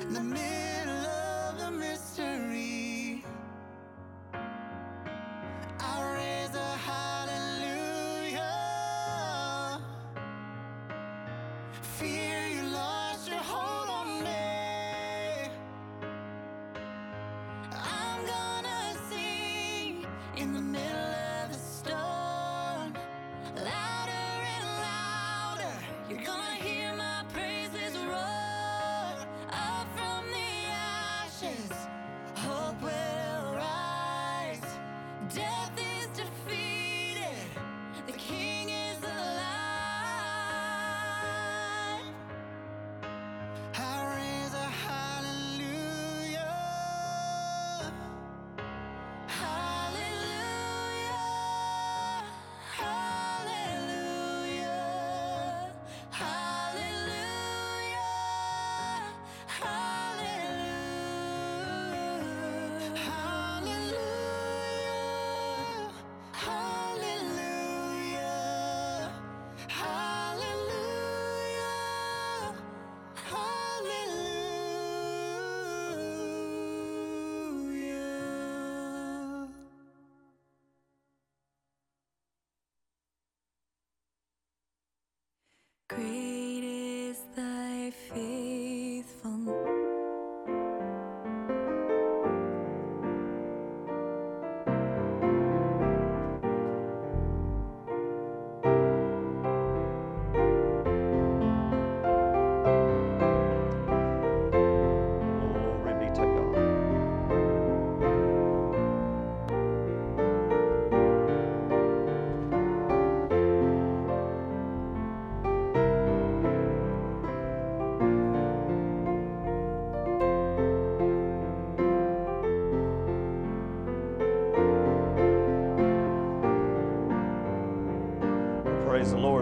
In the middle of the mystery,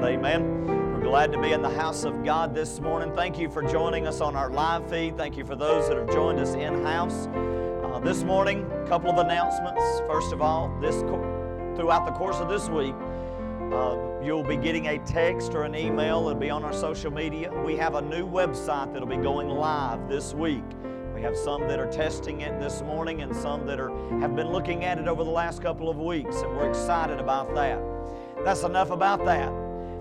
Amen. We're glad to be in the house of God this morning. Thank you for joining us on our live feed. Thank you for those that have joined us in house. Uh, this morning, a couple of announcements. First of all, this throughout the course of this week, uh, you'll be getting a text or an email. It'll be on our social media. We have a new website that'll be going live this week. We have some that are testing it this morning and some that are, have been looking at it over the last couple of weeks, and we're excited about that. That's enough about that.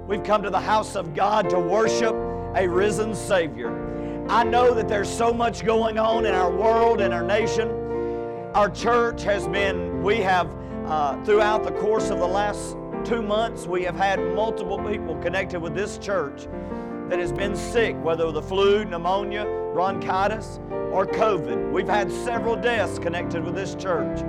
We've come to the house of God to worship a risen Savior. I know that there's so much going on in our world and our nation. Our church has been, we have, uh, throughout the course of the last two months, we have had multiple people connected with this church that has been sick, whether the flu, pneumonia, bronchitis, or COVID. We've had several deaths connected with this church.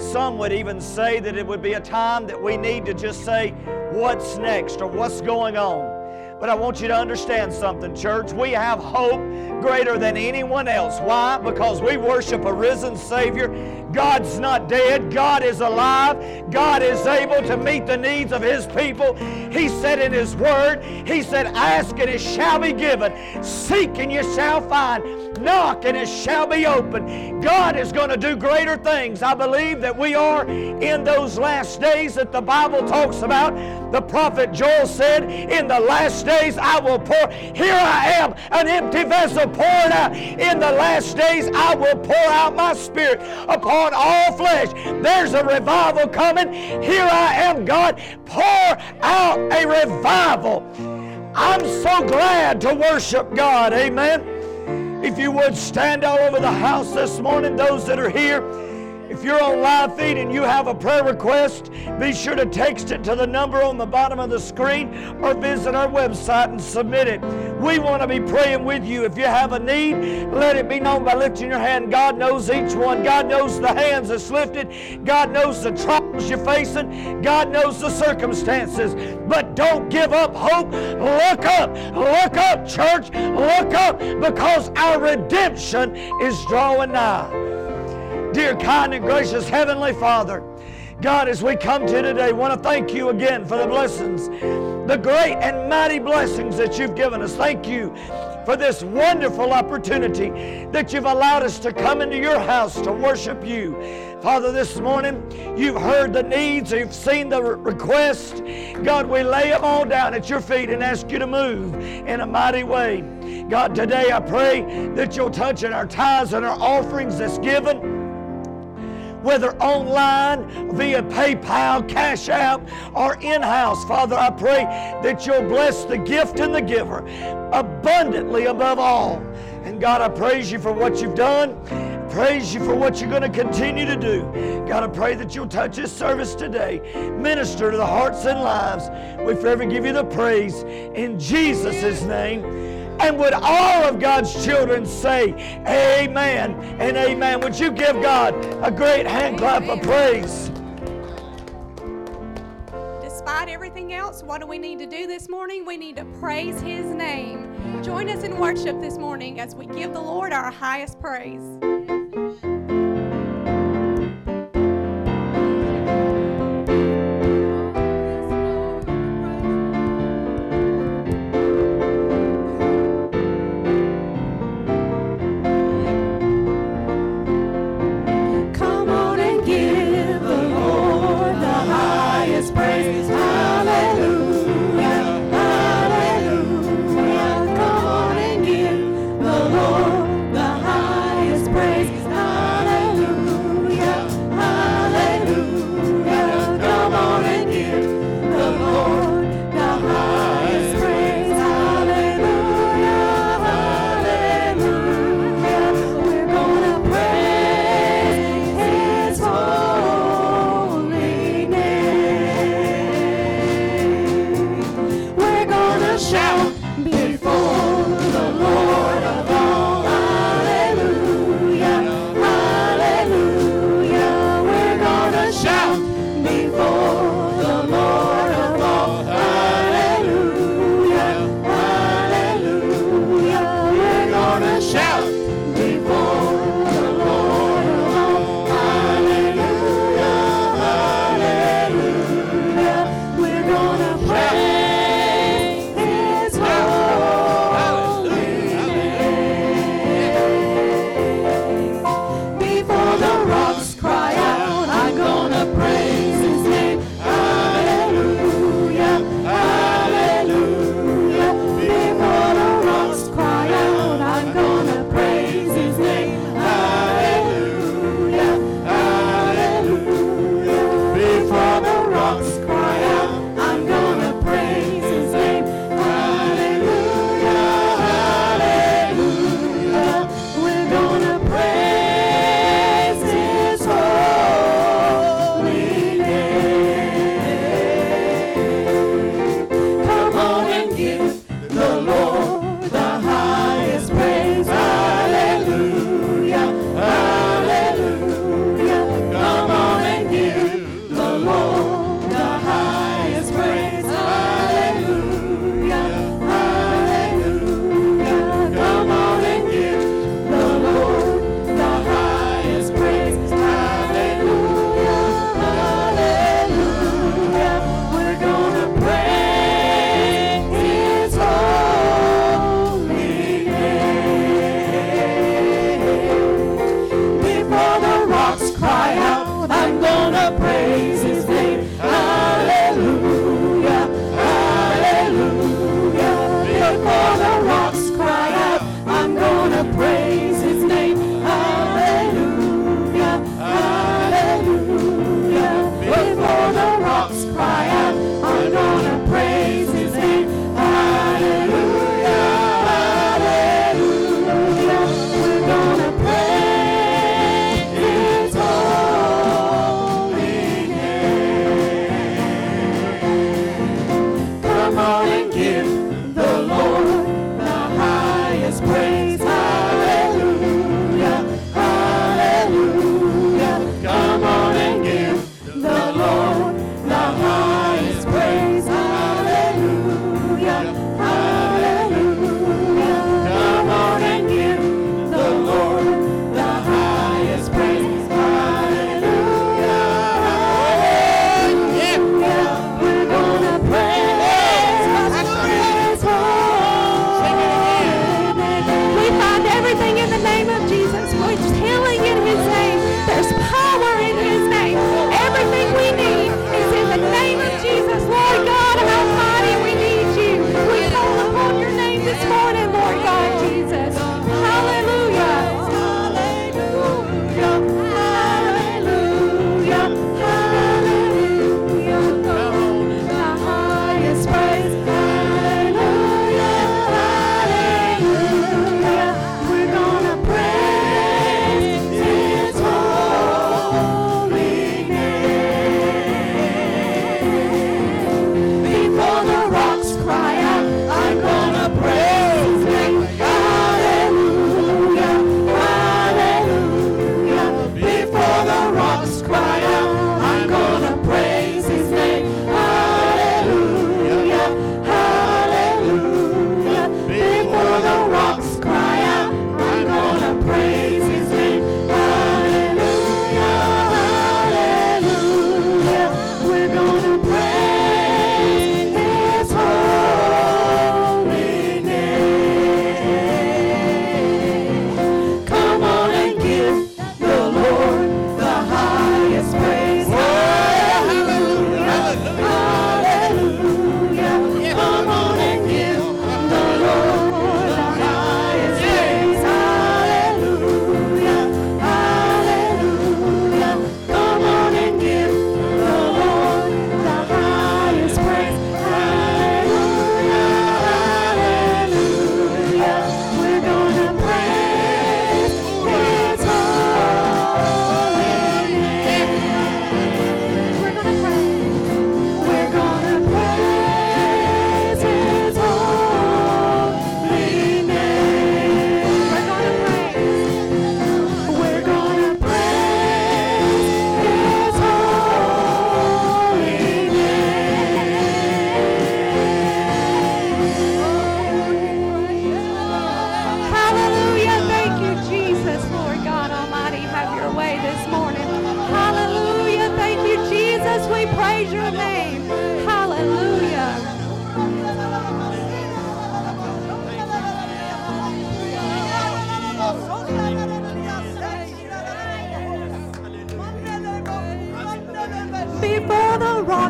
Some would even say that it would be a time that we need to just say, What's next or what's going on? But I want you to understand something, church. We have hope greater than anyone else. Why? Because we worship a risen Savior. God's not dead, God is alive. God is able to meet the needs of His people. He said in His Word, He said, Ask and it shall be given, seek and you shall find, knock and it shall be open. God is going to do greater things. I believe that we are in those last days that the Bible talks about. The prophet Joel said, In the last days I will pour. Here I am, an empty vessel poured out. In the last days I will pour out my spirit upon all flesh. There's a revival coming. Here I am, God. Pour out a revival. I'm so glad to worship God. Amen. If you would stand all over the house this morning, those that are here. If you're on live feed and you have a prayer request, be sure to text it to the number on the bottom of the screen or visit our website and submit it. We want to be praying with you. If you have a need, let it be known by lifting your hand. God knows each one. God knows the hands that's lifted. God knows the you're facing. God knows the circumstances. But don't give up hope. Look up. Look up, church. Look up because our redemption is drawing nigh. Dear kind and gracious Heavenly Father, God, as we come to today, want to thank you again for the blessings, the great and mighty blessings that you've given us. Thank you for this wonderful opportunity that you've allowed us to come into your house to worship you. Father, this morning you've heard the needs, you've seen the requests. God, we lay them all down at your feet and ask you to move in a mighty way. God, today I pray that you'll touch in our tithes and our offerings that's given whether online, via PayPal, Cash App, or in house. Father, I pray that you'll bless the gift and the giver abundantly above all. And God, I praise you for what you've done. Praise you for what you're going to continue to do. God, I pray that you'll touch this service today. Minister to the hearts and lives. We forever give you the praise in Jesus' name. And would all of God's children say amen and amen? Would you give God a great hand clap of praise? Despite everything else, what do we need to do this morning? We need to praise His name. Join us in worship this morning as we give the Lord our highest praise.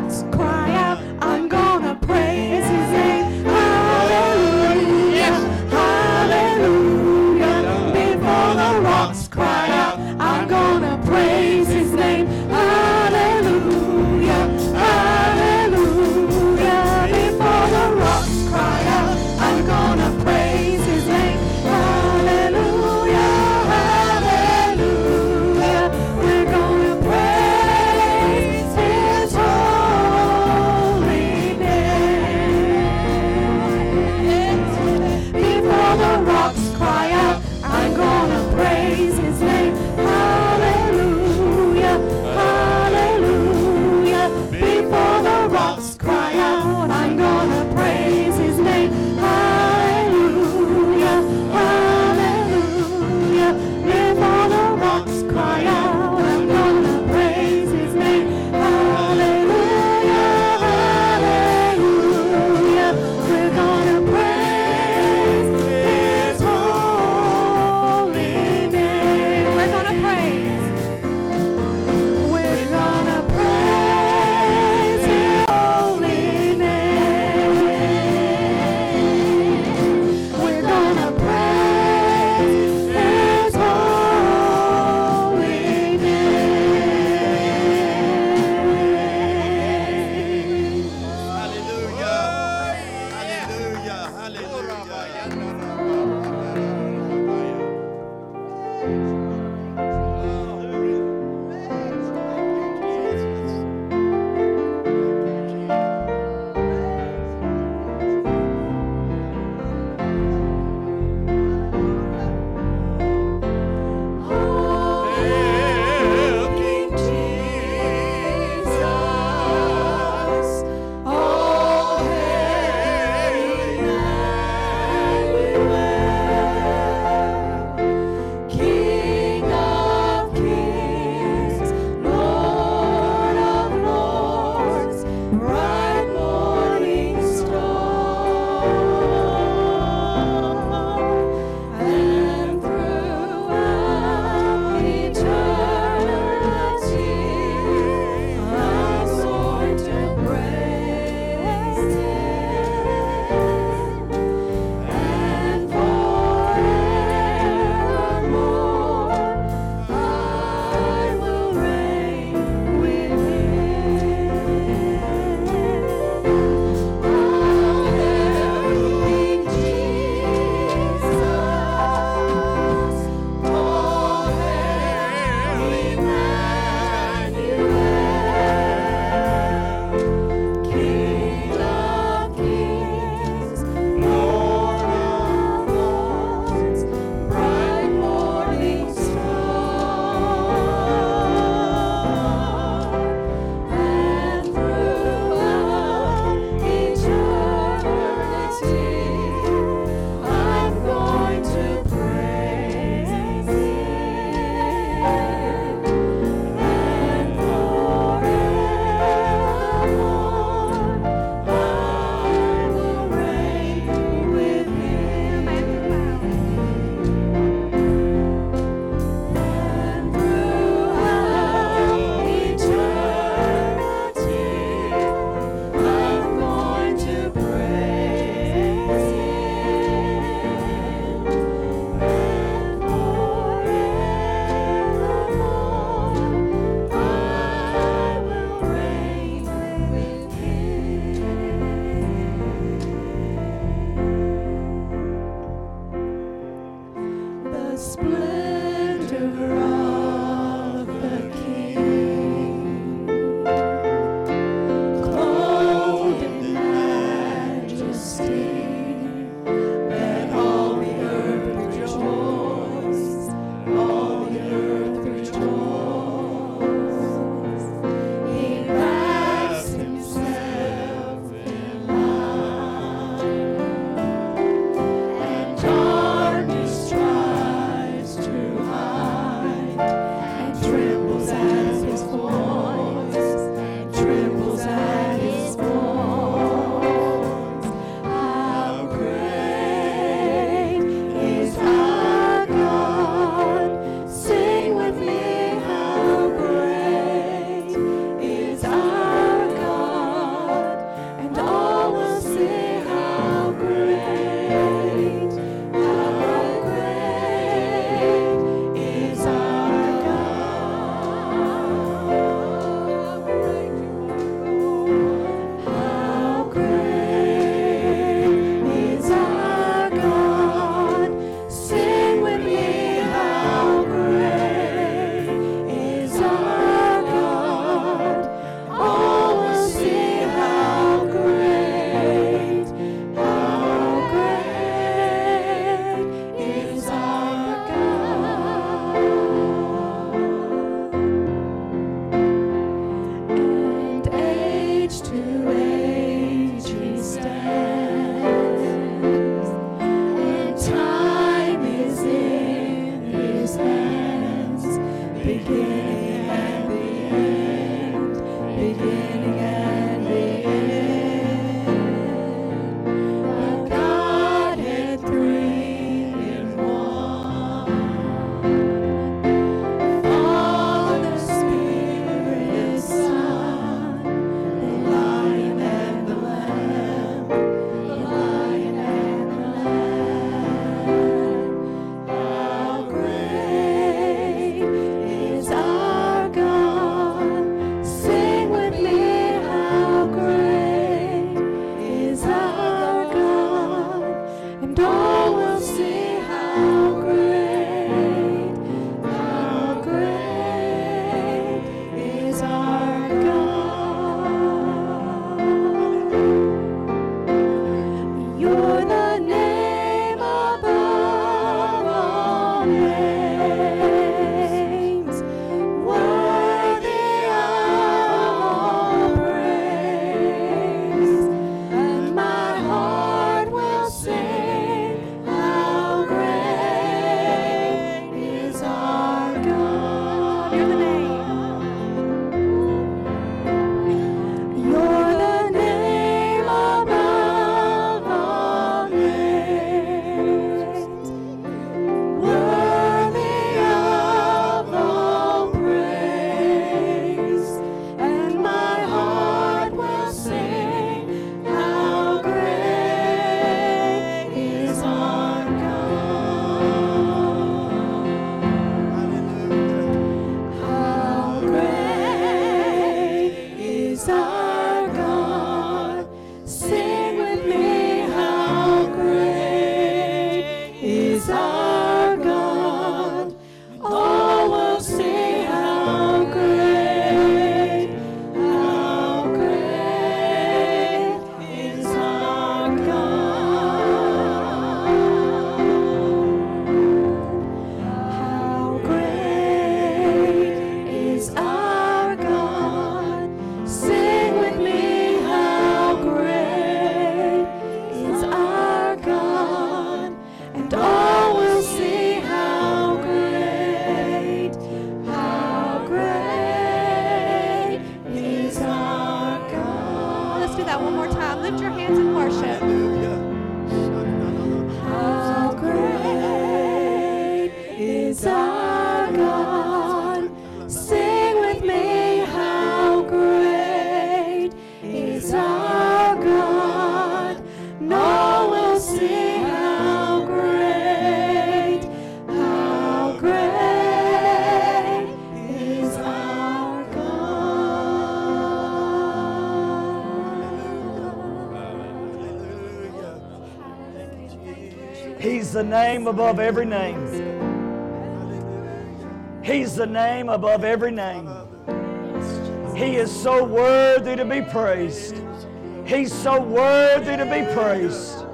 The rocks the name above every name. He's the name above every name. He is so worthy to be praised. He's so worthy to be praised.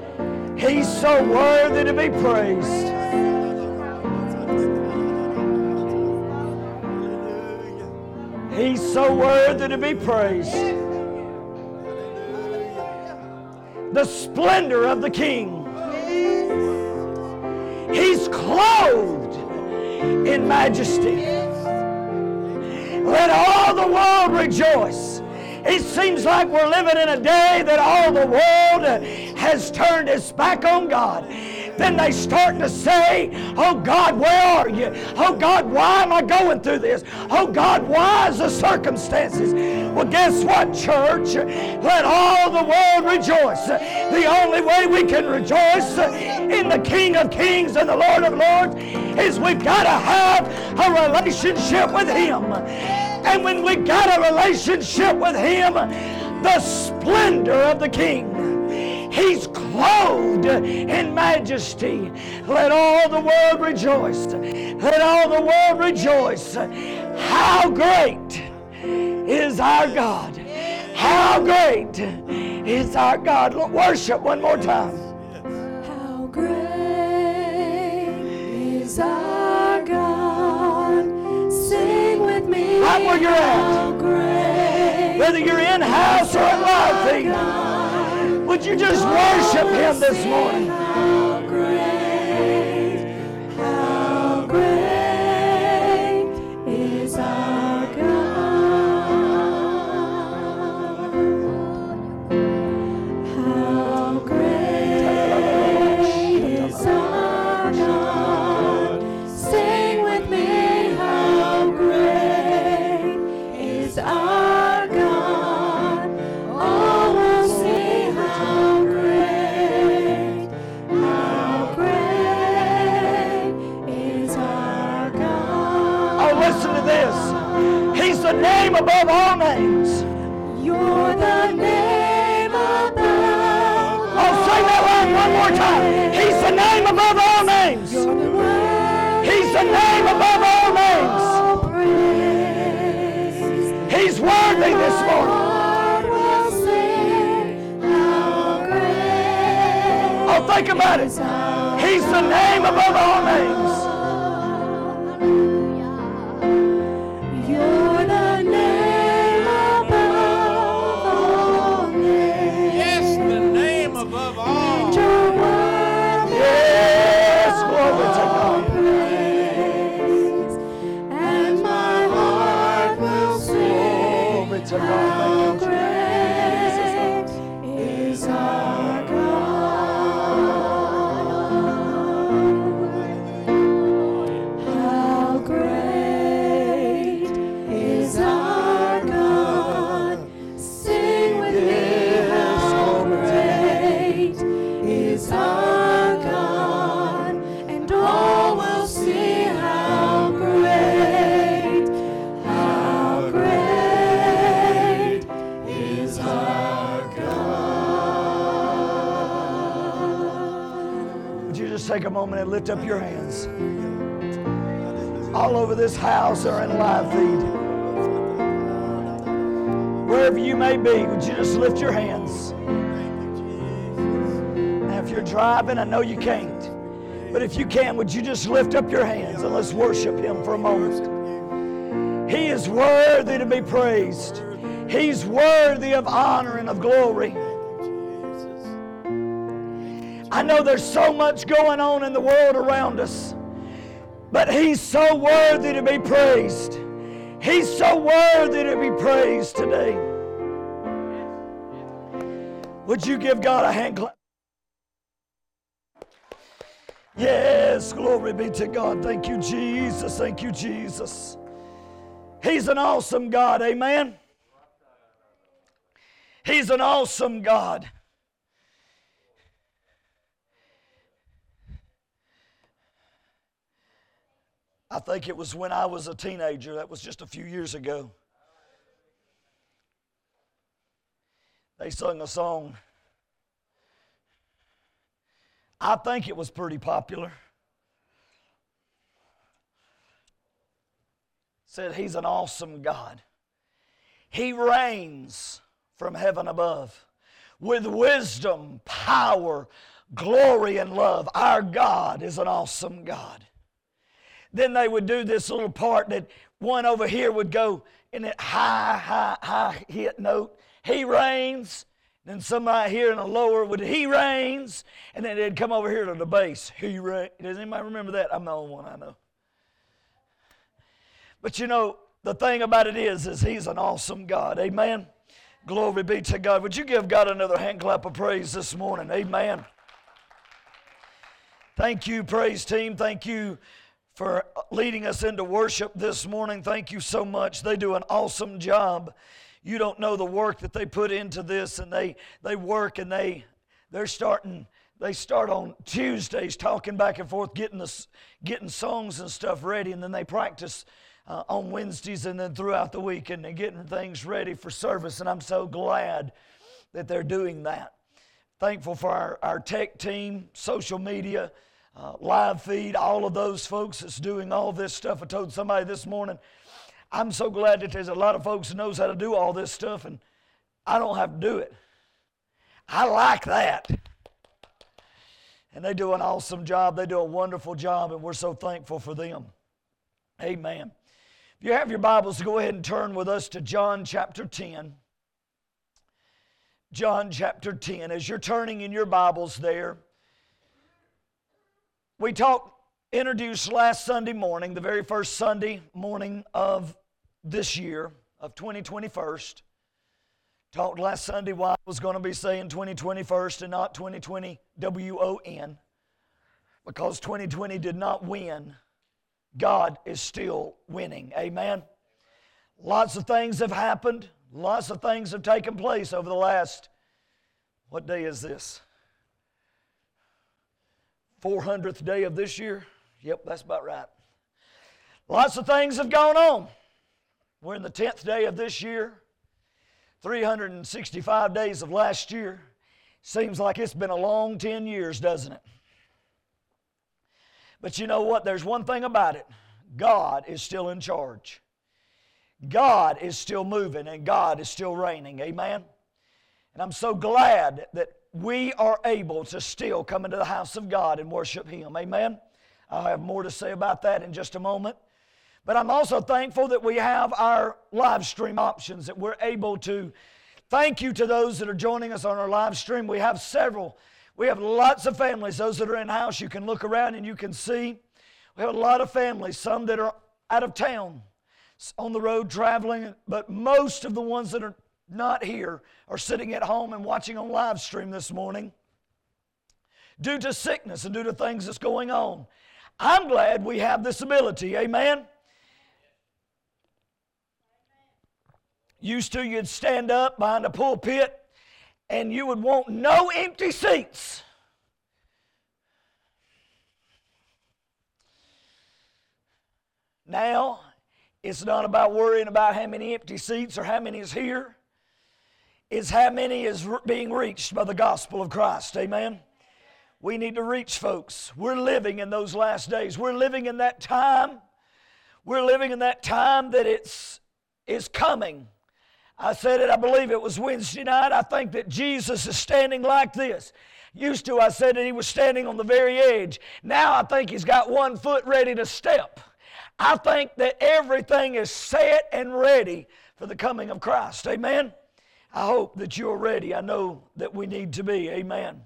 He's so worthy to be praised. He's so worthy to be praised. The splendor of the King. Clothed in majesty. Let all the world rejoice. It seems like we're living in a day that all the world has turned its back on God. Then they start to say, Oh God, where are you? Oh God, why am I going through this? Oh God, why is the circumstances? Well, guess what, church? Let all the world rejoice. The only way we can rejoice in the King of Kings and the Lord of Lords is we've got to have a relationship with Him. And when we got a relationship with Him, the splendor of the King, He's clothed in majesty. Let all the world rejoice. Let all the world rejoice. How great is our God! How great is our God! Worship one more time. Is our God? Sing with me. Right where you're at. Whether you're in house or at live feed, would you just worship Him this morning? Above all names. You're the name above. Oh, say that line one more time. He's the name above all names. You're the word He's the name above all names. He's worthy this morning. Heart will sing how great Oh, think about it. He's the name above all names. Moment and lift up your hands? All over this house or in live feed. Wherever you may be, would you just lift your hands? Now, if you're driving, I know you can't. But if you can, would you just lift up your hands and let's worship Him for a moment? He is worthy to be praised. He's worthy of honor and of glory. Know there's so much going on in the world around us, but He's so worthy to be praised. He's so worthy to be praised today. Would you give God a hand clap? Yes, glory be to God. Thank you, Jesus. Thank you, Jesus. He's an awesome God. Amen. He's an awesome God. I think it was when I was a teenager. That was just a few years ago. They sung a song. I think it was pretty popular. Said he's an awesome God. He reigns from heaven above with wisdom, power, glory, and love. Our God is an awesome God. Then they would do this little part that one over here would go in that high, high, high hit note. He reigns. Then somebody here in a lower would, He reigns. And then they'd come over here to the bass. He reigns. Does anybody remember that? I'm the only one I know. But you know, the thing about it is, is He's an awesome God. Amen. Glory be to God. Would you give God another hand clap of praise this morning? Amen. Thank you, praise team. Thank you for leading us into worship this morning. Thank you so much. They do an awesome job. You don't know the work that they put into this, and they they work and they they're starting. They start on Tuesdays talking back and forth, getting the getting songs and stuff ready, and then they practice uh, on Wednesdays and then throughout the week, and getting things ready for service. And I'm so glad that they're doing that. Thankful for our, our tech team, social media uh, live feed, all of those folks that's doing all this stuff. I told somebody this morning, I'm so glad that there's a lot of folks that knows how to do all this stuff, and I don't have to do it. I like that. And they do an awesome job. They do a wonderful job, and we're so thankful for them. Amen. If you have your Bibles, go ahead and turn with us to John chapter 10. John chapter 10. As you're turning in your Bibles there, we talked, introduced last Sunday morning, the very first Sunday morning of this year, of 2021. Talked last Sunday why I was going to be saying 2021 and not 2020 W O N. Because 2020 did not win. God is still winning. Amen. Lots of things have happened. Lots of things have taken place over the last, what day is this? 400th day of this year? Yep, that's about right. Lots of things have gone on. We're in the 10th day of this year, 365 days of last year. Seems like it's been a long 10 years, doesn't it? But you know what? There's one thing about it God is still in charge. God is still moving and God is still reigning. Amen? And I'm so glad that we are able to still come into the house of God and worship Him. Amen? I'll have more to say about that in just a moment. But I'm also thankful that we have our live stream options, that we're able to. Thank you to those that are joining us on our live stream. We have several. We have lots of families. Those that are in house, you can look around and you can see. We have a lot of families, some that are out of town, on the road traveling, but most of the ones that are not here are sitting at home and watching on live stream this morning due to sickness and due to things that's going on. I'm glad we have this ability. Amen. Used to, you'd stand up behind a pulpit and you would want no empty seats. Now, it's not about worrying about how many empty seats or how many is here is how many is being reached by the gospel of Christ. Amen. we need to reach folks. We're living in those last days. We're living in that time. We're living in that time that it's is coming. I said it, I believe it was Wednesday night. I think that Jesus is standing like this. Used to, I said that he was standing on the very edge. Now I think he's got one foot ready to step. I think that everything is set and ready for the coming of Christ. Amen. I hope that you're ready. I know that we need to be. Amen.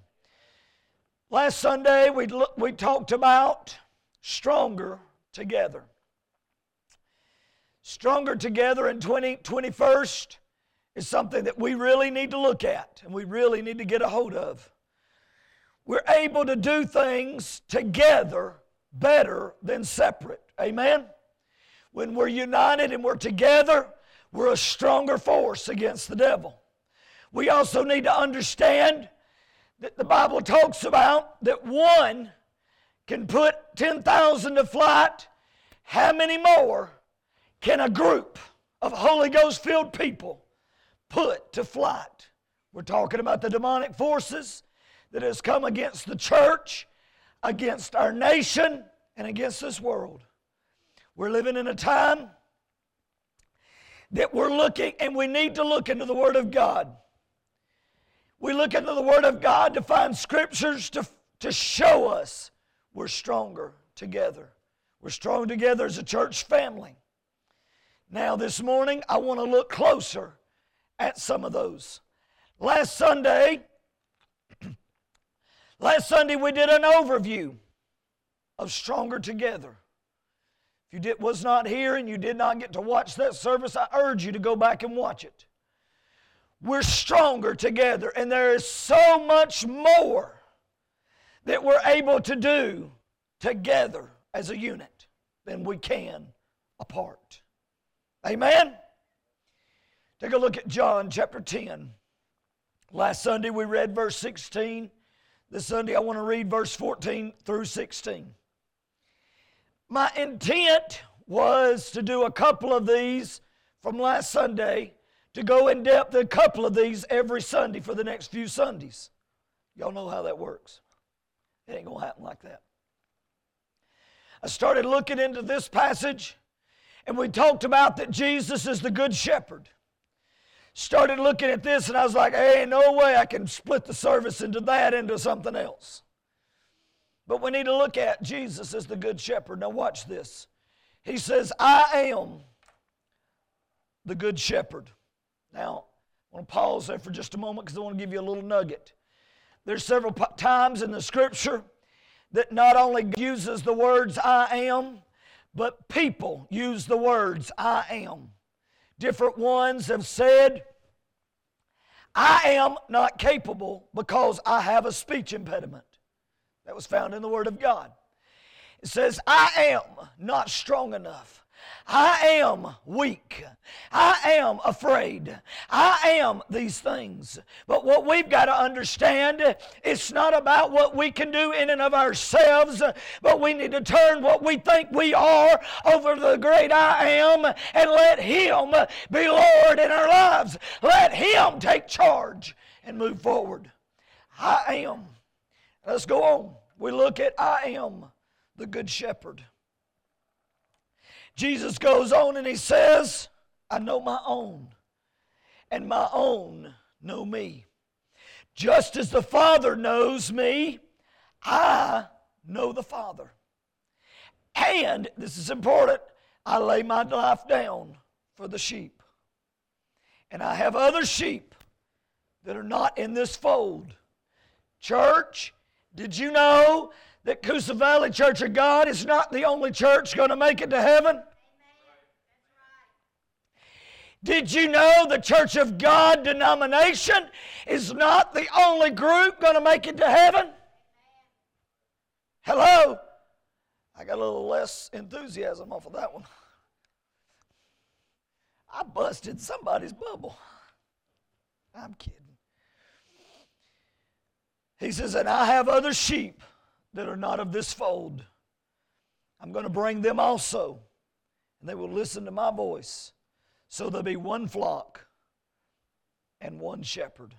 Last Sunday, we, we talked about stronger together. Stronger together in 2021st is something that we really need to look at and we really need to get a hold of. We're able to do things together better than separate. Amen? When we're united and we're together, we're a stronger force against the devil. We also need to understand that the Bible talks about that one can put 10,000 to flight. How many more can a group of Holy Ghost filled people put to flight? We're talking about the demonic forces that has come against the church, against our nation, and against this world. We're living in a time that we're looking, and we need to look into the Word of God. We look into the Word of God to find scriptures to, to show us we're stronger together. We're strong together as a church family. Now, this morning, I want to look closer at some of those. Last Sunday, last Sunday we did an overview of Stronger Together. If you did, was not here and you did not get to watch that service, I urge you to go back and watch it. We're stronger together, and there is so much more that we're able to do together as a unit than we can apart. Amen? Take a look at John chapter 10. Last Sunday we read verse 16. This Sunday I want to read verse 14 through 16. My intent was to do a couple of these from last Sunday, to go in depth a couple of these every Sunday for the next few Sundays. Y'all know how that works. It ain't going to happen like that. I started looking into this passage, and we talked about that Jesus is the Good Shepherd. Started looking at this, and I was like, hey, no way I can split the service into that into something else. But we need to look at Jesus as the Good Shepherd. Now, watch this. He says, I am the Good Shepherd. Now, I want to pause there for just a moment because I want to give you a little nugget. There's several times in the scripture that not only uses the words I am, but people use the words I am. Different ones have said, I am not capable because I have a speech impediment. That was found in the Word of God. It says, I am not strong enough. I am weak. I am afraid. I am these things. But what we've got to understand, it's not about what we can do in and of ourselves, but we need to turn what we think we are over the great I am and let Him be Lord in our lives. Let Him take charge and move forward. I am. Let's go on. We look at I am the Good Shepherd. Jesus goes on and he says, I know my own, and my own know me. Just as the Father knows me, I know the Father. And, this is important, I lay my life down for the sheep. And I have other sheep that are not in this fold. Church, did you know that Coosa Valley Church of God is not the only church going to make it to heaven? Did you know the Church of God denomination is not the only group going to make it to heaven? Hello? I got a little less enthusiasm off of that one. I busted somebody's bubble. I'm kidding. He says, And I have other sheep that are not of this fold. I'm going to bring them also, and they will listen to my voice. So there'll be one flock and one shepherd.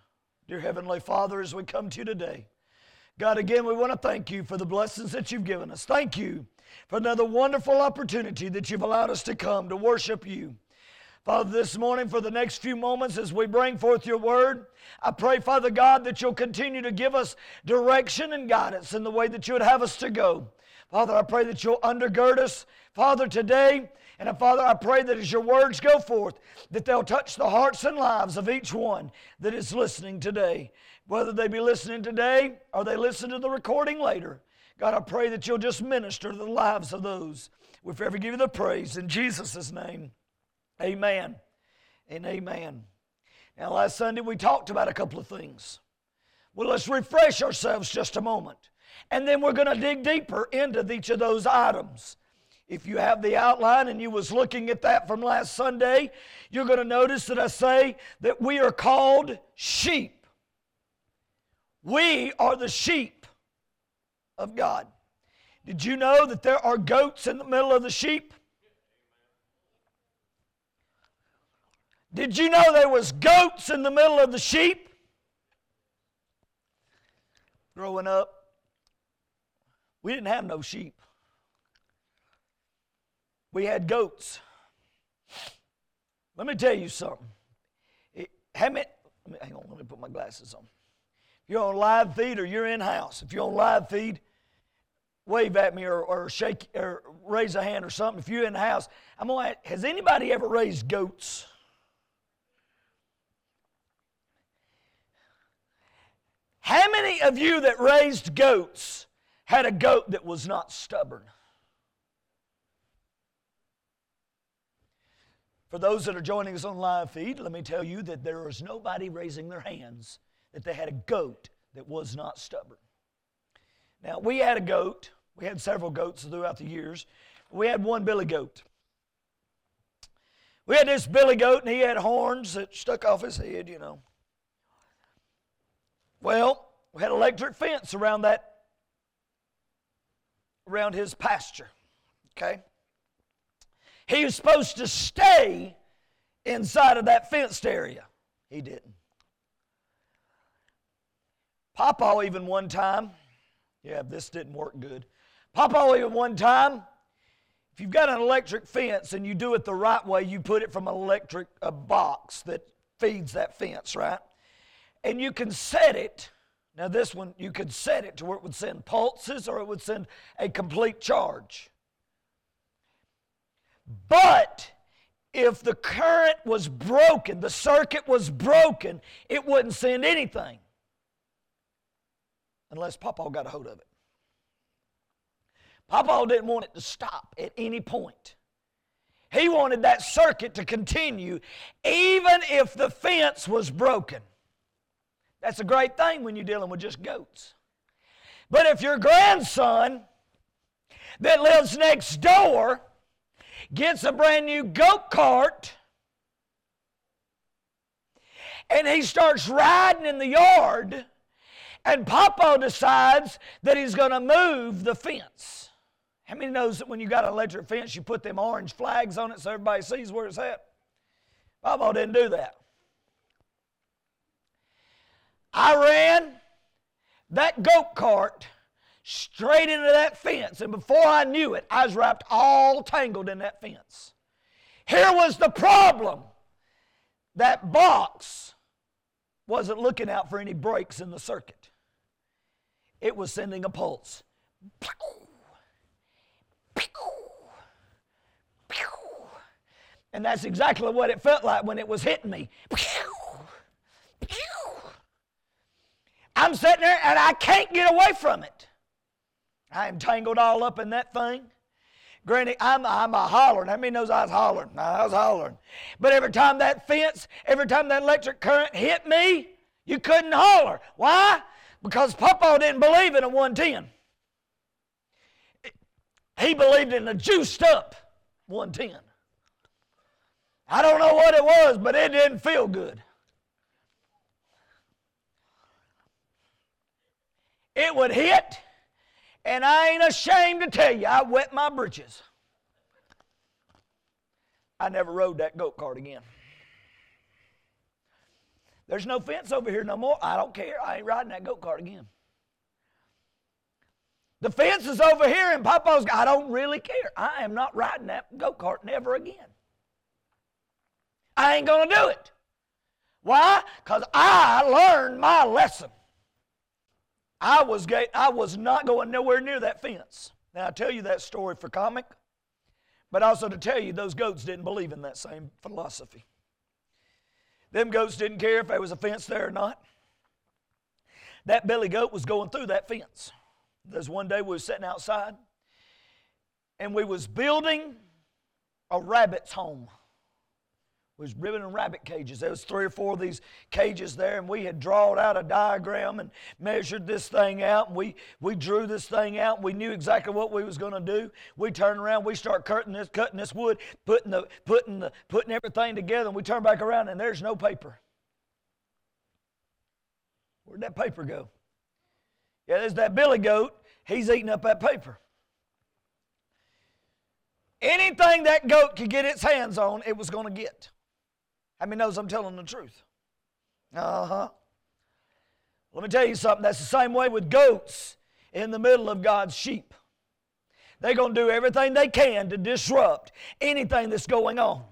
Dear Heavenly Father, as we come to you today, God, again, we want to thank you for the blessings that you've given us. Thank you for another wonderful opportunity that you've allowed us to come to worship you. Father, this morning for the next few moments as we bring forth your word, I pray, Father God, that you'll continue to give us direction and guidance in the way that you would have us to go. Father, I pray that you'll undergird us, Father, today. And uh, Father, I pray that as your words go forth, that they'll touch the hearts and lives of each one that is listening today. Whether they be listening today or they listen to the recording later. God, I pray that you'll just minister to the lives of those. We forever give you the praise in Jesus' name. Amen and amen. Now, last Sunday we talked about a couple of things. Well, let's refresh ourselves just a moment. And then we're going to dig deeper into each of those items. If you have the outline and you was looking at that from last Sunday, you're going to notice that I say that we are called sheep. We are the sheep of God. Did you know that there are goats in the middle of the sheep? Did you know there was goats in the middle of the sheep? Growing up, we didn't have no sheep. We had goats. Let me tell you something. It, how many, hang on, let me put my glasses on. If you're on live feed or you're in house, if you're on live feed, wave at me or, or shake or raise a hand or something. If you're in the house, I'm gonna ask, has anybody ever raised goats? How many of you that raised goats had a goat that was not stubborn? For those that are joining us on live feed, let me tell you that there was nobody raising their hands that they had a goat that was not stubborn. Now, we had a goat. We had several goats throughout the years. We had one billy goat. We had this billy goat, and he had horns that stuck off his head, you know. Well, we had electric fence around that, around his pasture. Okay? He was supposed to stay inside of that fenced area. He didn't. Papa even one time, yeah, this didn't work good. Papa even one time, if you've got an electric fence and you do it the right way, you put it from an electric a box that feeds that fence, right? And you can set it. Now, this one, you could set it to where it would send pulses or it would send a complete charge. But if the current was broken, the circuit was broken, it wouldn't send anything unless Papa got a hold of it. Papa didn't want it to stop at any point. He wanted that circuit to continue even if the fence was broken. That's a great thing when you're dealing with just goats. But if your grandson that lives next door gets a brand new goat cart and he starts riding in the yard, and Papa decides that he's going to move the fence. How many knows that when you got an electric fence, you put them orange flags on it so everybody sees where it's at? Papa didn't do that. I ran that goat cart straight into that fence, and before I knew it, I was wrapped all tangled in that fence. Here was the problem that box wasn't looking out for any breaks in the circuit, it was sending a pulse. And that's exactly what it felt like when it was hitting me. I'm sitting there and I can't get away from it. I am tangled all up in that thing. Granny, I'm, I'm a hollering. How many knows I was hollering? I was hollering. But every time that fence, every time that electric current hit me, you couldn't holler. Why? Because Papa didn't believe in a 110. He believed in a juiced up 110. I don't know what it was, but it didn't feel good. It would hit, and I ain't ashamed to tell you, I wet my britches. I never rode that goat cart again. There's no fence over here no more. I don't care. I ain't riding that goat cart again. The fence is over here, and Papa's, I don't really care. I am not riding that go kart never again. I ain't going to do it. Why? Because I learned my lesson. I was, I was not going nowhere near that fence. Now, I tell you that story for comic, but also to tell you those goats didn't believe in that same philosophy. Them goats didn't care if there was a fence there or not. That billy goat was going through that fence. There's one day we were sitting outside and we was building a rabbit's home was ribbon and rabbit cages. There was three or four of these cages there, and we had drawn out a diagram and measured this thing out. And we, we drew this thing out. And we knew exactly what we was going to do. We turned around, we start cutting this, cutting this wood, putting the, putting the, putting everything together. And we turn back around, and there's no paper. Where'd that paper go? Yeah, there's that billy goat. He's eating up that paper. Anything that goat could get its hands on, it was going to get. How many knows I'm telling the truth? Uh huh. Let me tell you something. That's the same way with goats in the middle of God's sheep. They're going to do everything they can to disrupt anything that's going on.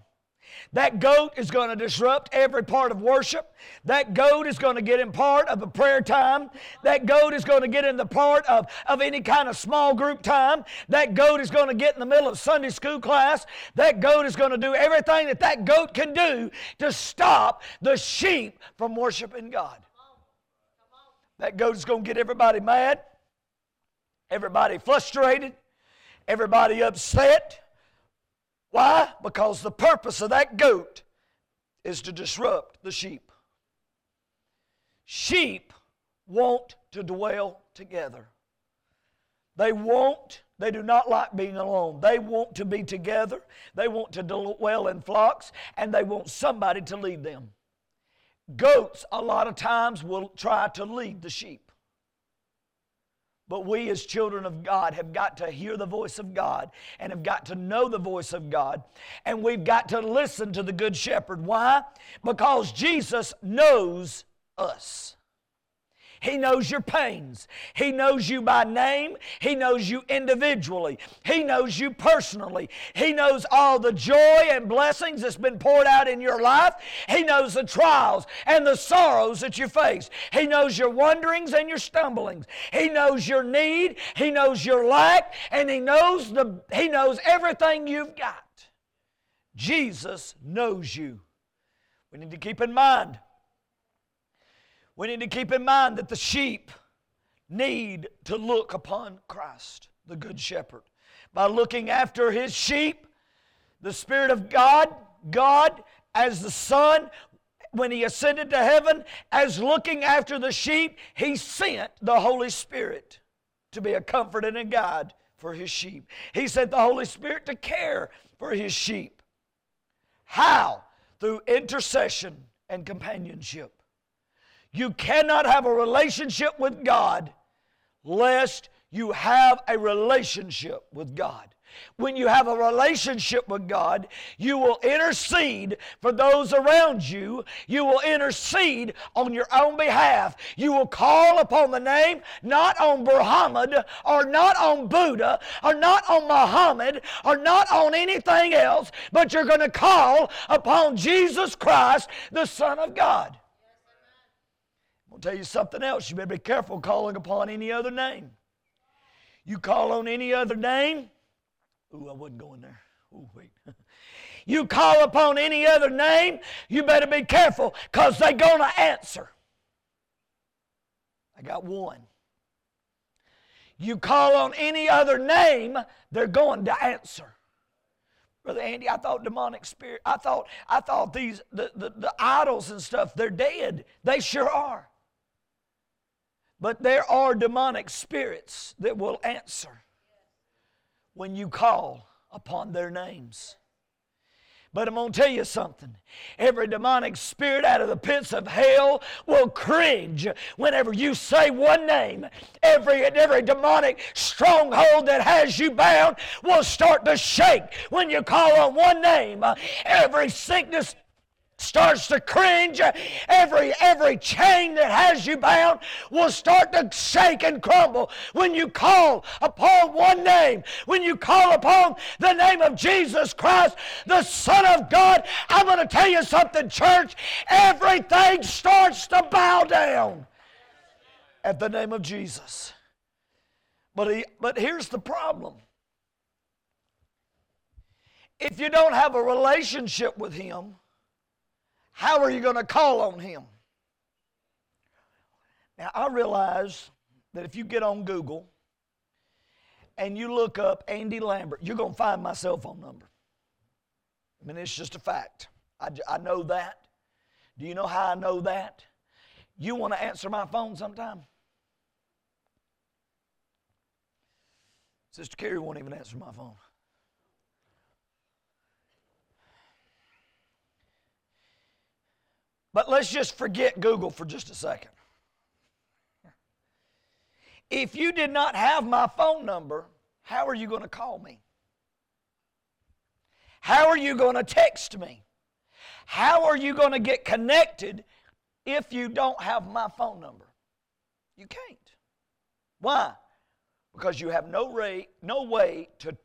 That goat is going to disrupt every part of worship. That goat is going to get in part of a prayer time. That goat is going to get in the part of, of any kind of small group time. That goat is going to get in the middle of Sunday school class. That goat is going to do everything that that goat can do to stop the sheep from worshiping God. That goat is going to get everybody mad, everybody frustrated, everybody upset why? Because the purpose of that goat is to disrupt the sheep. Sheep want to dwell together. They want, they do not like being alone. They want to be together. They want to dwell in flocks, and they want somebody to lead them. Goats, a lot of times, will try to lead the sheep. But we, as children of God, have got to hear the voice of God and have got to know the voice of God. And we've got to listen to the Good Shepherd. Why? Because Jesus knows us. He knows your pains. He knows you by name. He knows you individually. He knows you personally. He knows all the joy and blessings that's been poured out in your life. He knows the trials and the sorrows that you face. He knows your wanderings and your stumblings. He knows your need. He knows your lack. And He knows, the, he knows everything you've got. Jesus knows you. We need to keep in mind we need to keep in mind that the sheep need to look upon Christ, the Good Shepherd. By looking after his sheep, the Spirit of God, God as the Son, when he ascended to heaven, as looking after the sheep, he sent the Holy Spirit to be a comfort and a guide for his sheep. He sent the Holy Spirit to care for his sheep. How? Through intercession and companionship. You cannot have a relationship with God lest you have a relationship with God. When you have a relationship with God, you will intercede for those around you. You will intercede on your own behalf. You will call upon the name not on Muhammad or not on Buddha or not on Muhammad or not on anything else, but you're going to call upon Jesus Christ, the Son of God. Tell you something else. You better be careful calling upon any other name. You call on any other name. Ooh, I wasn't going there. Ooh, wait. you call upon any other name, you better be careful because they're going to answer. I got one. You call on any other name, they're going to answer. Brother Andy, I thought demonic spirit, I thought, I thought these the, the, the idols and stuff, they're dead. They sure are. But there are demonic spirits that will answer when you call upon their names. But I'm going to tell you something. Every demonic spirit out of the pits of hell will cringe whenever you say one name. Every, every demonic stronghold that has you bound will start to shake when you call on one name. Every sickness starts to cringe. Every, every chain that has you bound will start to shake and crumble when you call upon one name. When you call upon the name of Jesus Christ, the Son of God. I'm going to tell you something, church. Everything starts to bow down at the name of Jesus. But, he, but here's the problem. If you don't have a relationship with Him, how are you going to call on Him? Now, I realize that if you get on Google and you look up Andy Lambert, you're going to find my cell phone number. I mean, it's just a fact. I, I know that. Do you know how I know that? You want to answer my phone sometime? Sister Carrie won't even answer my phone. But let's just forget Google for just a second. If you did not have my phone number, how are you going to call me? How are you going to text me? How are you going to get connected if you don't have my phone number? You can't. Why? Because you have no, no way to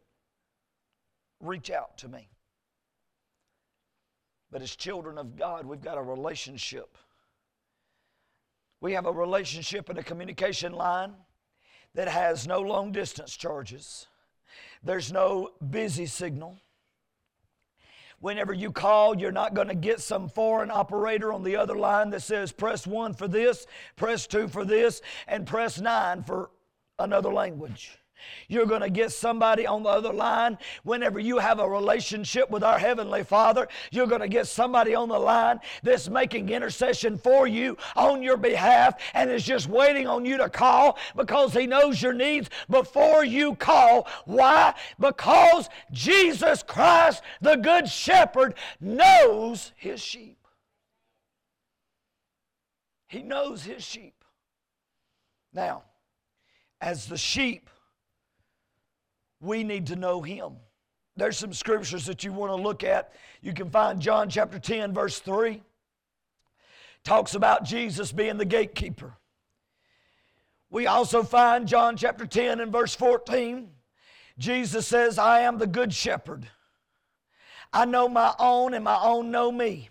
reach out to me. But as children of God, we've got a relationship. We have a relationship and a communication line that has no long distance charges. There's no busy signal. Whenever you call, you're not going to get some foreign operator on the other line that says press one for this, press two for this, and press nine for another language. You're going to get somebody on the other line. Whenever you have a relationship with our Heavenly Father, you're going to get somebody on the line that's making intercession for you on your behalf and is just waiting on you to call because He knows your needs before you call. Why? Because Jesus Christ, the Good Shepherd, knows His sheep. He knows His sheep. Now, as the sheep, we need to know Him. There's some scriptures that you want to look at. You can find John chapter 10, verse 3. Talks about Jesus being the gatekeeper. We also find John chapter 10 and verse 14. Jesus says, I am the good shepherd. I know my own, and my own know me.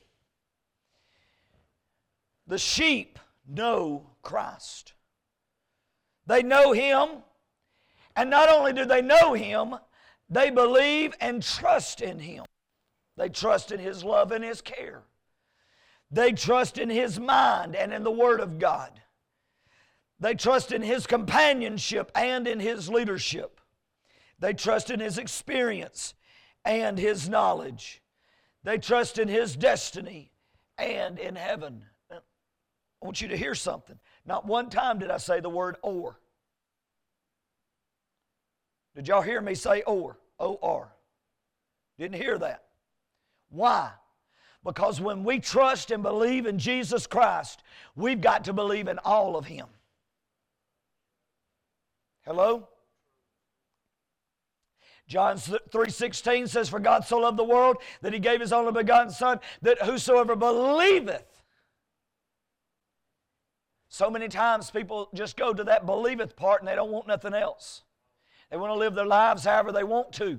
The sheep know Christ. They know Him and not only do they know Him, they believe and trust in Him. They trust in His love and His care. They trust in His mind and in the Word of God. They trust in His companionship and in His leadership. They trust in His experience and His knowledge. They trust in His destiny and in heaven. I want you to hear something. Not one time did I say the word or. Did y'all hear me say or? O R. Didn't hear that. Why? Because when we trust and believe in Jesus Christ, we've got to believe in all of Him. Hello? John 3:16 says, For God so loved the world that he gave his only begotten Son, that whosoever believeth. So many times people just go to that believeth part and they don't want nothing else. They want to live their lives however they want to.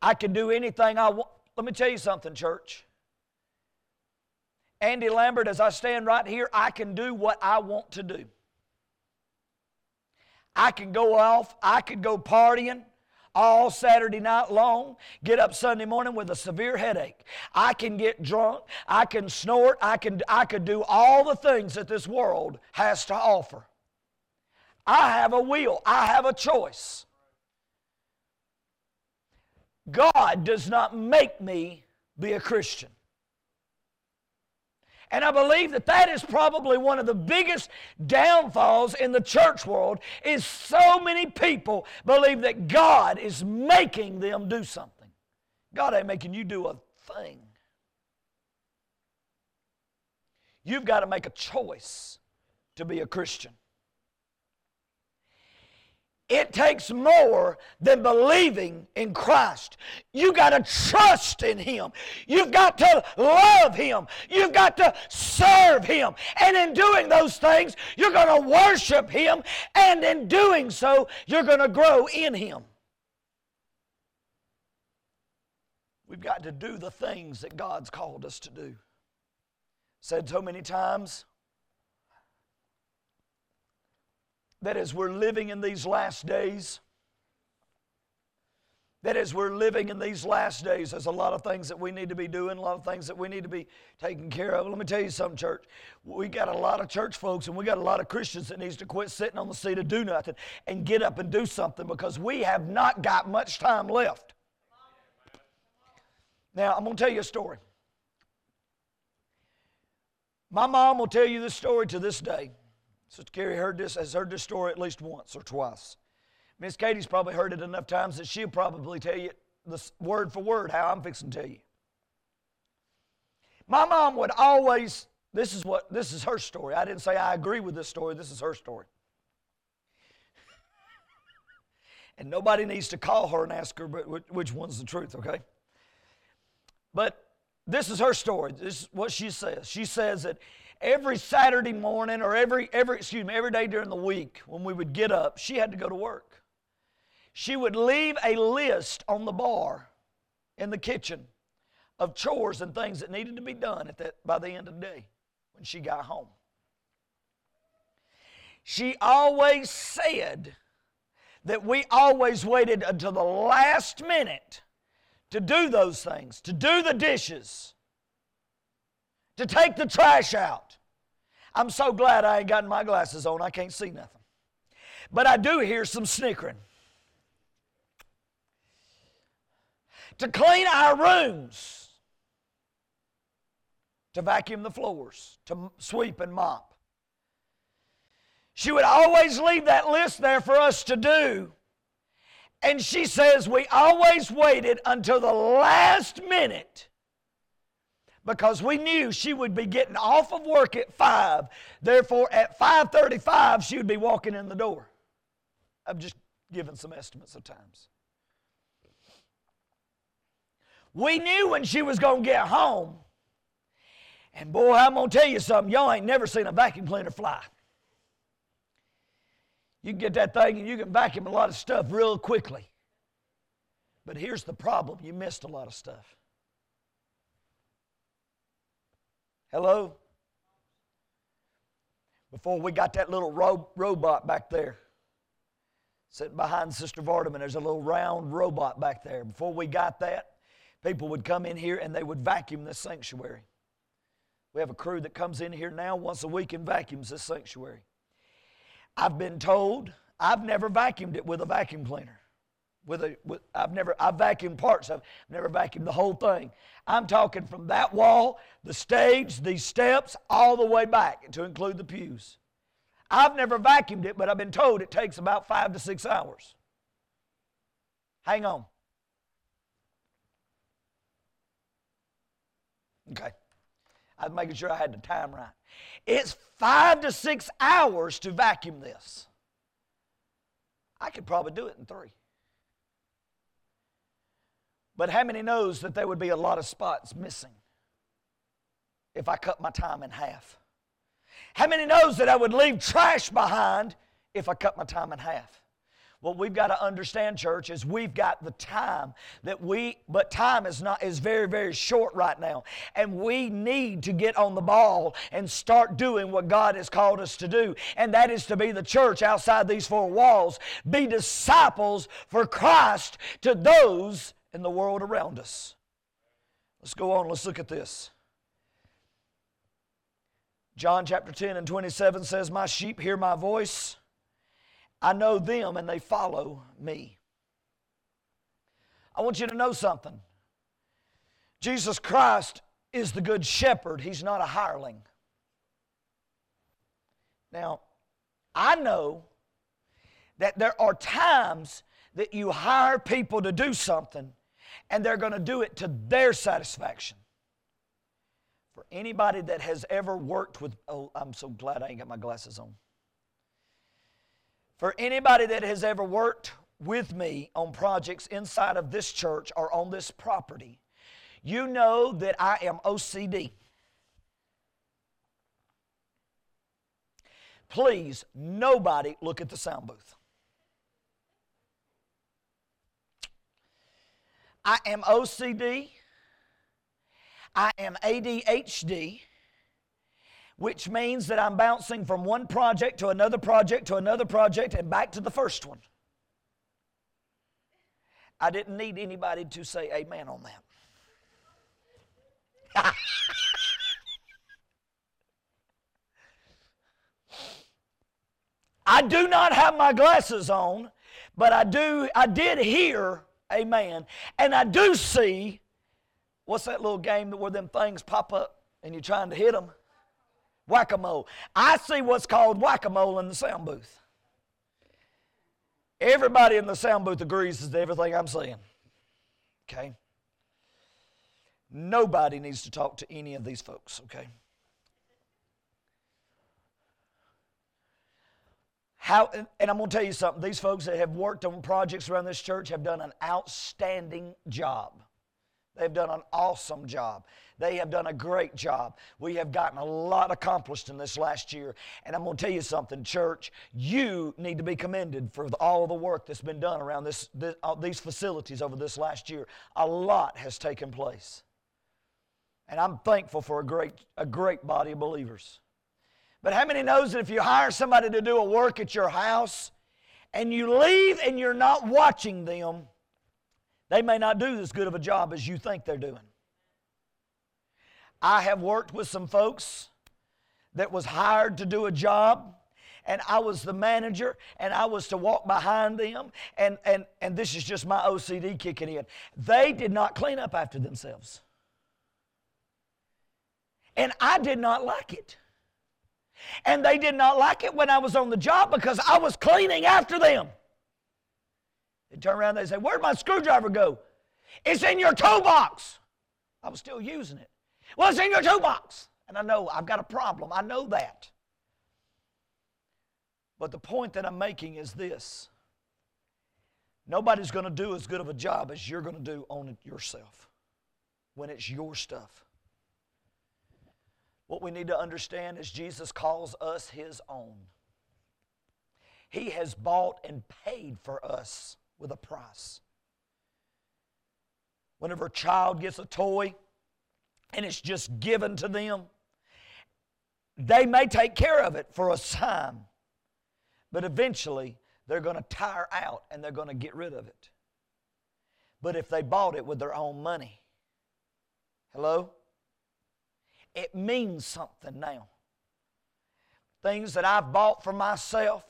I can do anything I want. Let me tell you something, church. Andy Lambert, as I stand right here, I can do what I want to do. I can go off, I could go partying all Saturday night long, get up Sunday morning with a severe headache. I can get drunk, I can snort, I can I could do all the things that this world has to offer. I have a will, I have a choice. God does not make me be a Christian. And I believe that that is probably one of the biggest downfalls in the church world is so many people believe that God is making them do something. God ain't making you do a thing. You've got to make a choice to be a Christian. It takes more than believing in Christ. You got to trust in Him. You've got to love Him. You've got to serve Him. And in doing those things, you're going to worship Him. And in doing so, you're going to grow in Him. We've got to do the things that God's called us to do. Said so many times, that as we're living in these last days, that as we're living in these last days, there's a lot of things that we need to be doing, a lot of things that we need to be taking care of. Let me tell you something, church. We got a lot of church folks and we got a lot of Christians that needs to quit sitting on the seat of do nothing and get up and do something because we have not got much time left. Now, I'm going to tell you a story. My mom will tell you this story to this day. Sister Carrie heard this, has heard this story at least once or twice. Miss Katie's probably heard it enough times that she'll probably tell you this word for word how I'm fixing to tell you. My mom would always, this is what this is her story. I didn't say I agree with this story, this is her story. and nobody needs to call her and ask her which one's the truth, okay? But this is her story. This is what she says. She says that every Saturday morning or every, every, excuse me, every day during the week when we would get up, she had to go to work. She would leave a list on the bar in the kitchen of chores and things that needed to be done at that, by the end of the day when she got home. She always said that we always waited until the last minute to do those things, to do the dishes, to take the trash out. I'm so glad I ain't gotten my glasses on. I can't see nothing. But I do hear some snickering. To clean our rooms, to vacuum the floors, to sweep and mop. She would always leave that list there for us to do. And she says we always waited until the last minute because we knew she would be getting off of work at 5. Therefore, at 5.35, she would be walking in the door. I'm just giving some estimates of times. We knew when she was going to get home. And boy, I'm going to tell you something. Y'all ain't never seen a vacuum cleaner fly. You can get that thing and you can vacuum a lot of stuff real quickly. But here's the problem you missed a lot of stuff. Hello? Before we got that little ro- robot back there, sitting behind Sister Vardaman, there's a little round robot back there. Before we got that, people would come in here and they would vacuum this sanctuary. We have a crew that comes in here now once a week and vacuums this sanctuary. I've been told I've never vacuumed it with a vacuum cleaner with a with, I've never I've vacuumed parts of I've never vacuumed the whole thing. I'm talking from that wall, the stage, these steps, all the way back to include the pews. I've never vacuumed it, but I've been told it takes about five to six hours. Hang on. Okay. I was making sure I had the time right. It's five to six hours to vacuum this. I could probably do it in three. But how many knows that there would be a lot of spots missing if I cut my time in half? How many knows that I would leave trash behind if I cut my time in half? What we've got to understand, church, is we've got the time that we, but time is not is very, very short right now. And we need to get on the ball and start doing what God has called us to do. And that is to be the church outside these four walls, be disciples for Christ to those in the world around us. Let's go on, let's look at this. John chapter 10 and 27 says, My sheep hear my voice. I know them and they follow me. I want you to know something. Jesus Christ is the good shepherd, he's not a hireling. Now, I know that there are times that you hire people to do something and they're going to do it to their satisfaction. For anybody that has ever worked with, oh, I'm so glad I ain't got my glasses on. For anybody that has ever worked with me on projects inside of this church or on this property, you know that I am OCD. Please, nobody look at the sound booth. I am OCD. I am ADHD, which means that I'm bouncing from one project to another project to another project and back to the first one. I didn't need anybody to say amen on that. I do not have my glasses on, but I do I did hear amen. And I do see what's that little game where them things pop up and you're trying to hit them? Whack-a-mole. I see what's called whack-a-mole in the sound booth. Everybody in the sound booth agrees with everything I'm saying. Okay? Nobody needs to talk to any of these folks, okay? How, and I'm going to tell you something. These folks that have worked on projects around this church have done an outstanding job. They've done an awesome job. They have done a great job. We have gotten a lot accomplished in this last year. And I'm going to tell you something, church. You need to be commended for all the work that's been done around this, this these facilities over this last year. A lot has taken place. And I'm thankful for a great, a great body of believers. But how many knows that if you hire somebody to do a work at your house and you leave and you're not watching them, they may not do as good of a job as you think they're doing. I have worked with some folks that was hired to do a job and I was the manager and I was to walk behind them and, and, and this is just my OCD kicking in. They did not clean up after themselves. And I did not like it. And they did not like it when I was on the job because I was cleaning after them. They turn around and they say, Where'd my screwdriver go? It's in your toolbox. I was still using it. Well, it's in your toolbox. And I know I've got a problem. I know that. But the point that I'm making is this nobody's going to do as good of a job as you're going to do on it yourself when it's your stuff. What we need to understand is Jesus calls us His own. He has bought and paid for us with a price. Whenever a child gets a toy and it's just given to them, they may take care of it for a time, but eventually they're going to tire out and they're going to get rid of it. But if they bought it with their own money, hello? It means something now. Things that I've bought for myself,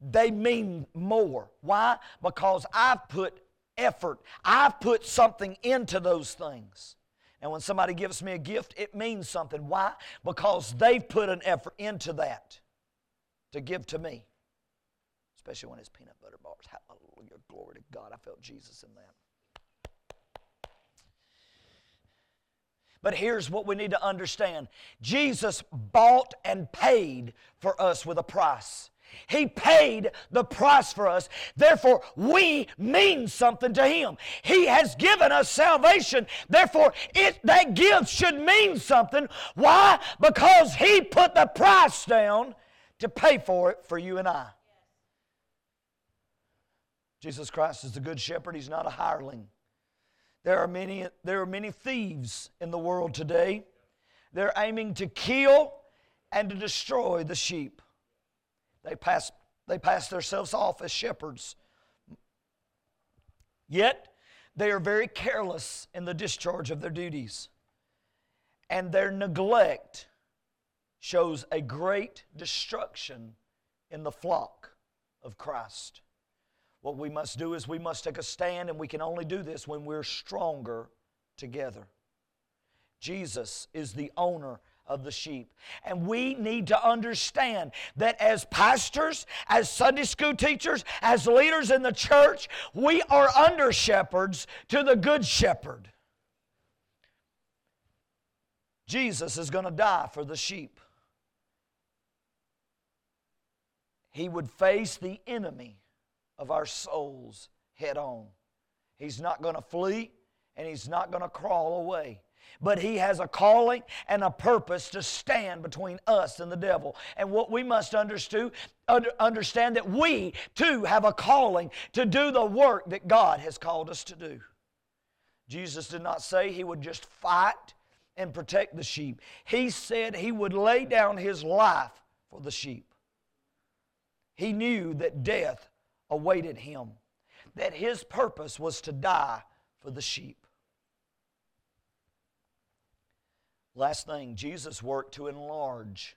they mean more. Why? Because I've put effort, I've put something into those things. And when somebody gives me a gift, it means something. Why? Because they've put an effort into that to give to me. Especially when it's peanut butter bars. Hallelujah. Glory to God. I felt Jesus in that. But here's what we need to understand Jesus bought and paid for us with a price. He paid the price for us. Therefore, we mean something to Him. He has given us salvation. Therefore, it, that gift should mean something. Why? Because He put the price down to pay for it for you and I. Jesus Christ is the Good Shepherd. He's not a hireling. There are many, there are many thieves in the world today. They're aiming to kill and to destroy the sheep. They pass, they pass themselves off as shepherds. Yet, they are very careless in the discharge of their duties. And their neglect shows a great destruction in the flock of Christ. What we must do is we must take a stand, and we can only do this when we're stronger together. Jesus is the owner of the sheep. And we need to understand that as pastors, as Sunday school teachers, as leaders in the church, we are under shepherds to the good shepherd. Jesus is going to die for the sheep. he would face the enemy of our souls head on. He's not going to flee and he's not going to crawl away. But he has a calling and a purpose to stand between us and the devil. And what we must understand, that we too have a calling to do the work that God has called us to do. Jesus did not say he would just fight and protect the sheep. He said he would lay down his life for the sheep. He knew that death awaited him, that his purpose was to die for the sheep. Last thing, Jesus worked to enlarge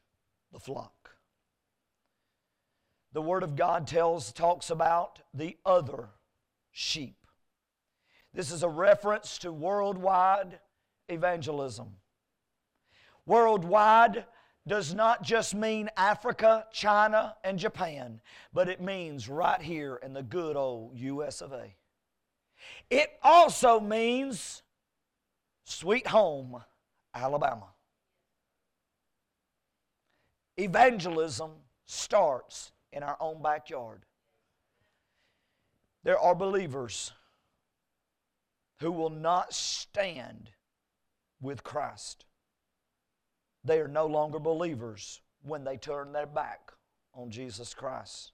the flock. The Word of God tells, talks about the other sheep. This is a reference to worldwide evangelism. Worldwide does not just mean Africa, China, and Japan, but it means right here in the good old US of A. It also means sweet home Alabama. Evangelism starts in our own backyard. There are believers who will not stand with Christ. They are no longer believers when they turn their back on Jesus Christ.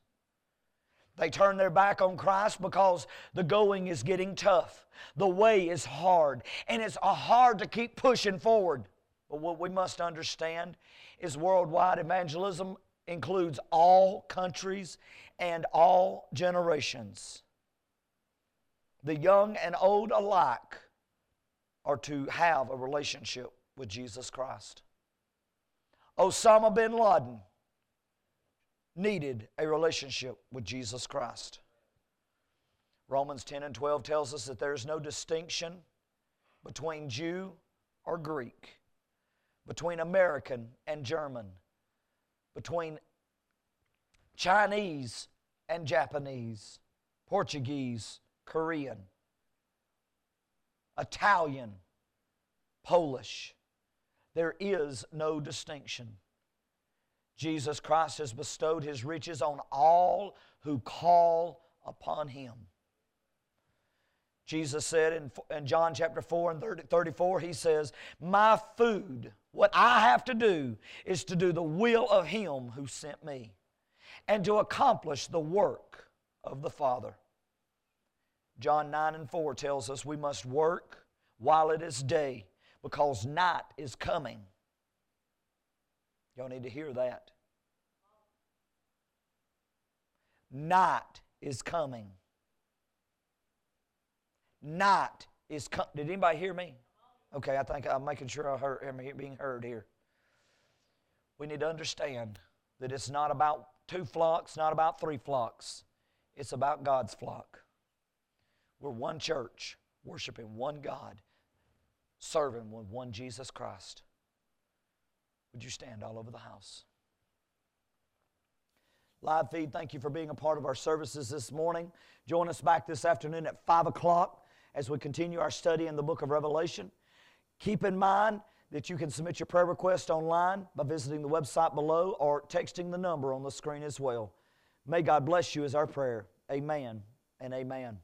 They turn their back on Christ because the going is getting tough. The way is hard, and it's hard to keep pushing forward. But what we must understand is worldwide evangelism includes all countries and all generations. The young and old alike are to have a relationship with Jesus Christ. Osama bin Laden needed a relationship with Jesus Christ. Romans 10 and 12 tells us that there is no distinction between Jew or Greek, between American and German, between Chinese and Japanese, Portuguese, Korean, Italian, Polish. There is no distinction. Jesus Christ has bestowed his riches on all who call upon him. Jesus said in, in John chapter 4 and 30, 34, he says, My food, what I have to do, is to do the will of him who sent me and to accomplish the work of the Father. John 9 and 4 tells us we must work while it is day because night is coming Y'all need to hear that. Night is coming. Night is coming. Did anybody hear me? Okay, I think I'm making sure I heard, am being heard here. We need to understand that it's not about two flocks, not about three flocks. It's about God's flock. We're one church, worshiping one God, serving with one Jesus Christ. Would you stand all over the house? Live feed, thank you for being a part of our services this morning. Join us back this afternoon at 5 o'clock as we continue our study in the book of Revelation. Keep in mind that you can submit your prayer request online by visiting the website below or texting the number on the screen as well. May God bless you, is our prayer. Amen and amen.